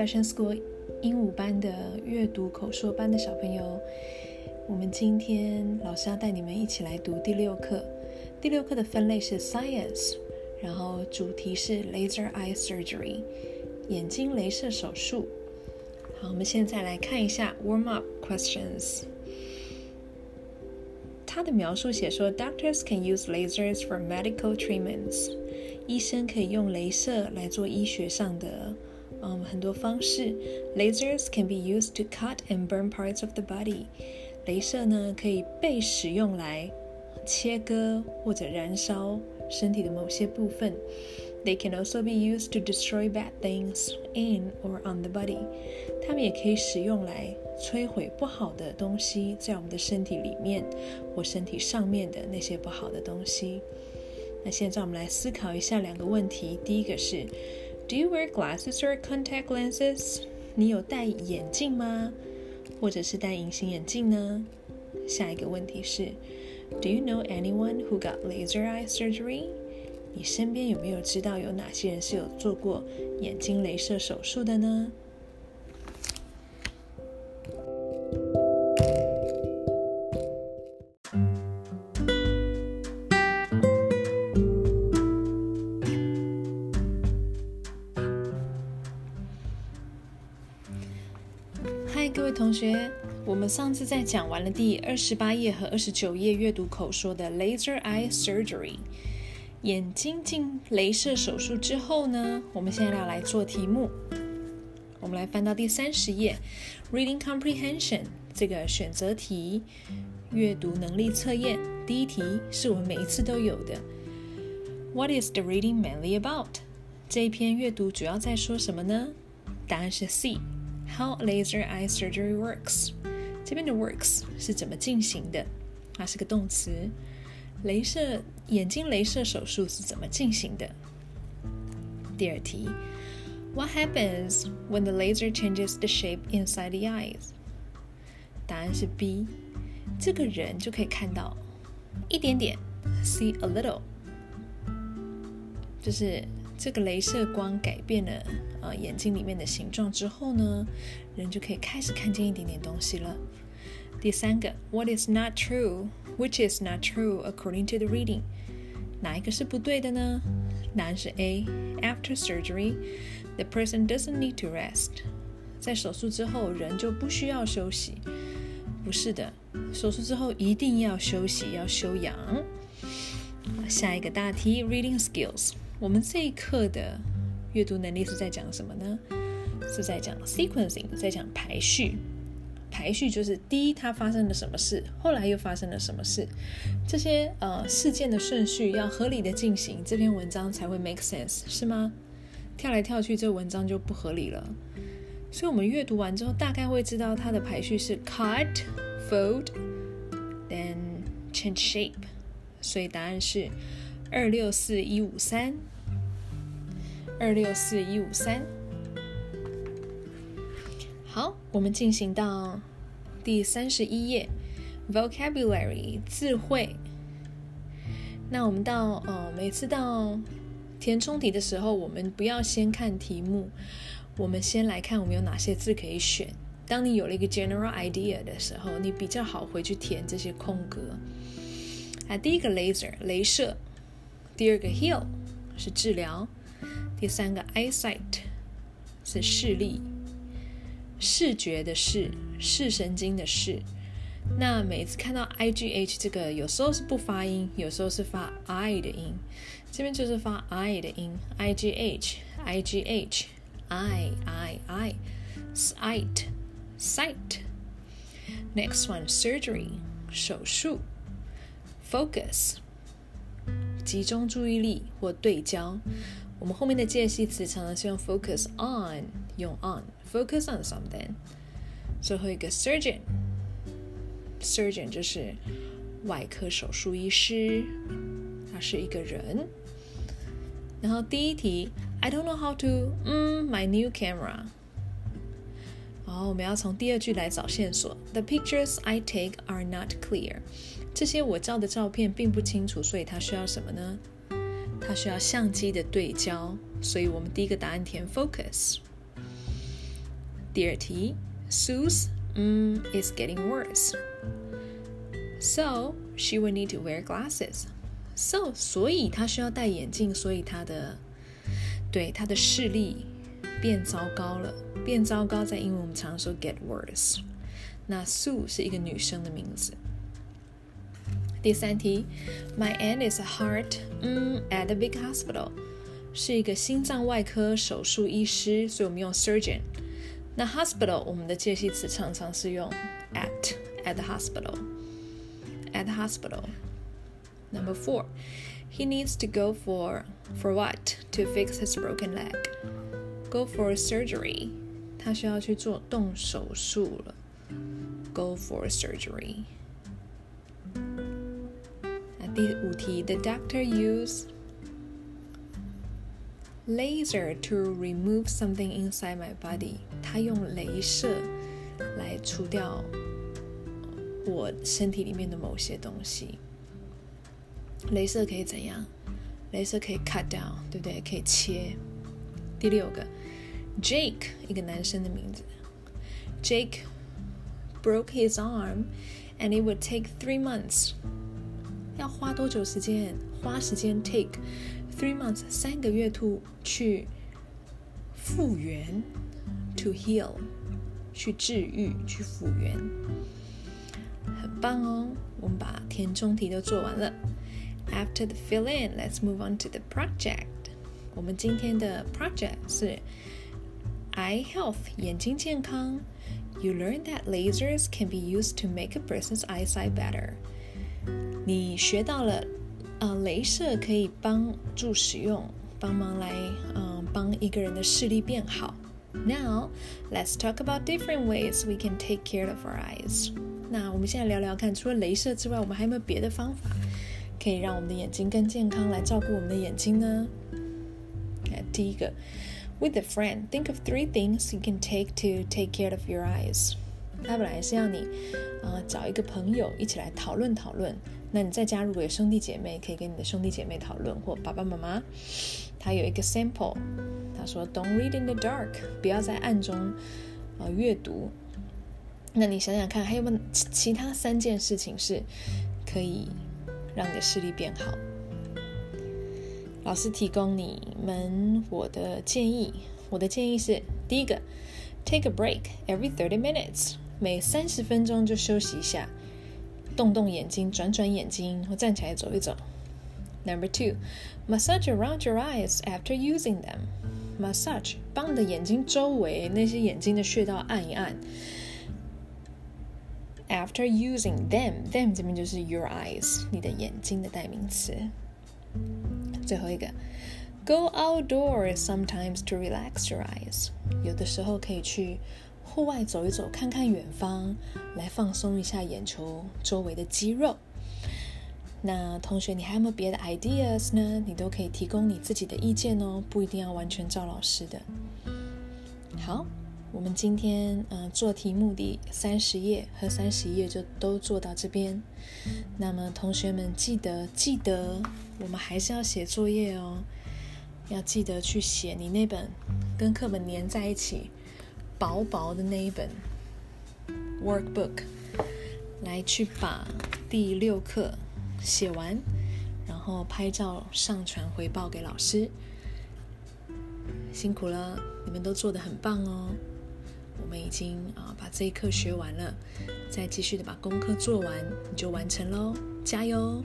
Fashion School 鹦鹉班的阅读口说班的小朋友，我们今天老师要带你们一起来读第六课。第六课的分类是 Science，然后主题是 Laser Eye Surgery，眼睛镭射手术。好，我们现在来看一下 Warm Up Questions。它的描述写说，Doctors can use lasers for medical treatments。医生可以用镭射来做医学上的，嗯，很多方式。Lasers can be used to cut and burn parts of the body。镭射呢，可以被使用来切割或者燃烧身体的某些部分。They can also be used to destroy bad things in or on the body。它们也可以使用来。摧毁不好的东西在我们的身体里面或身体上面的那些不好的东西。那现在我们来思考一下两个问题。第一个是，Do you wear glasses or contact lenses？你有戴眼镜吗？或者是戴隐形眼镜呢？下一个问题是，Do you know anyone who got laser eye surgery？你身边有没有知道有哪些人是有做过眼睛镭射手术的呢？同学，我们上次在讲完了第二十八页和二十九页阅读口说的 laser eye surgery 眼睛进镭射手术之后呢，我们现在要来做题目。我们来翻到第三十页，reading comprehension 这个选择题阅读能力测验。第一题是我们每一次都有的，What is the reading mainly about？这一篇阅读主要在说什么呢？答案是 C。How laser eye surgery works？这边的 works 是怎么进行的？它是个动词。镭射眼睛镭射手术是怎么进行的？第二题，What happens when the laser changes the shape inside the eyes？答案是 B。这个人就可以看到一点点，see a little，就是 这个镭射光改变了呃眼睛里面的形状之后呢，人就可以开始看见一点点东西了。第三个，What is not true？Which is not true according to the reading？哪一个是不对的呢？答案是 A。After surgery, the person doesn't need to rest。在手术之后，人就不需要休息。不是的，手术之后一定要休息，要休养。下一个大题，Reading skills。我们这一课的阅读能力是在讲什么呢？是在讲 sequencing，在讲排序。排序就是第一，它发生了什么事，后来又发生了什么事，这些呃事件的顺序要合理的进行，这篇文章才会 make sense，是吗？跳来跳去，这文章就不合理了。所以我们阅读完之后，大概会知道它的排序是 cut、fold、then change shape。所以答案是二六四一五三。二六四一五三，好，我们进行到第三十一页，vocabulary 字汇。那我们到呃，每次到填充题的时候，我们不要先看题目，我们先来看我们有哪些字可以选。当你有了一个 general idea 的时候，你比较好回去填这些空格。啊，第一个 laser 镭射，第二个 heal 是治疗。第三个 eyesight 是视力，视觉的视，视神经的视。那每次看到 i g h 这个，有时候是不发音，有时候是发 i 的音。这边就是发 i 的音，i g h，i g h，i i i，sight sight。Next one surgery 手术，focus 集中注意力或对焦。我们后面的介系词常常是用 focus on，用 on，focus on something。最后一个 surgeon，surgeon 就是外科手术医师，他是一个人。然后第一题，I don't know how to，嗯，my new camera。然后我们要从第二句来找线索，The pictures I take are not clear。这些我照的照片并不清楚，所以它需要什么呢？它需要相机的对焦，所以我们第一个答案填 focus。第二题，Sue's mm is getting worse. So she will need to wear glasses. So 所以她需要戴眼镜，所以她的对她的视力变糟糕了。变糟糕在英文我们常说 get worse。那 Sue 是一个女生的名字。第三题，My aunt is a heart mm at a big hospital，是一个心脏外科手术医师，所以我们用 surgeon。那 hospital 我们的介系词常常是用 at at the hospital at the hospital。Number four, he needs to go for for what to fix his broken leg. Go for surgery. 他需要去做动手术了。Go for surgery. 那第五题，The doctor use laser to remove something inside my body。他用镭射来除掉我身体里面的某些东西。镭射可以怎样？镭射可以 cut down，对不对？可以切。第六个，Jake 一个男生的名字，Jake broke his arm and it would take three months。 要花多久时间？花时间 take three months 三个月 to 去复原，to heal 去治愈，去复原，很棒哦！我们把填充题都做完了。After the fill in, let's move on to the project. 我们今天的 project 是 eye health 眼睛健康。You learn that lasers can be used to make a person's eyesight better. 你学到了，呃，镭射可以帮助使用，帮忙来，嗯，帮一个人的视力变好。Now, let's talk about different ways we can take care of our eyes. 那我们现在聊聊看，除了镭射之外，我们还有没有别的方法？可以让我们的眼睛更健康，来照顾我们的眼睛呢？第一个，with a friend, think of three things you can take to take care of your eyes。 他本来是要你，呃，找一个朋友一起来讨论讨论。那你在家如果有兄弟姐妹，可以跟你的兄弟姐妹讨论，或爸爸妈妈。他有一个 sample，他说，Don't read in the dark，不要在暗中，呃，阅读。那你想想看，还有没有其他三件事情是可以？让你的视力变好。老师提供你们我的建议，我的建议是：第一个，take a break every thirty minutes，每三十分钟就休息一下，动动眼睛，转转眼睛，或站起来走一走。Number two, massage around your eyes after using them. Massage，帮你的眼睛周围那些眼睛的穴道按一按。After using them, them 这边就是 your eyes，你的眼睛的代名词。最后一个，Go outdoors sometimes to relax your eyes。有的时候可以去 户外走一走，看看远方，来放松一下眼球周围的肌肉。那同学，你还有没有别的 ideas 呢？你都可以提供你自己的意见哦，不一定要完全照老师的。好。我们今天嗯做题目的三十页和三十一页就都做到这边。那么同学们记得记得，我们还是要写作业哦，要记得去写你那本跟课本粘在一起薄薄的那一本 workbook，来去把第六课写完，然后拍照上传回报给老师。辛苦了，你们都做得很棒哦。我们已经啊把这一课学完了，再继续的把功课做完，你就完成喽！加油！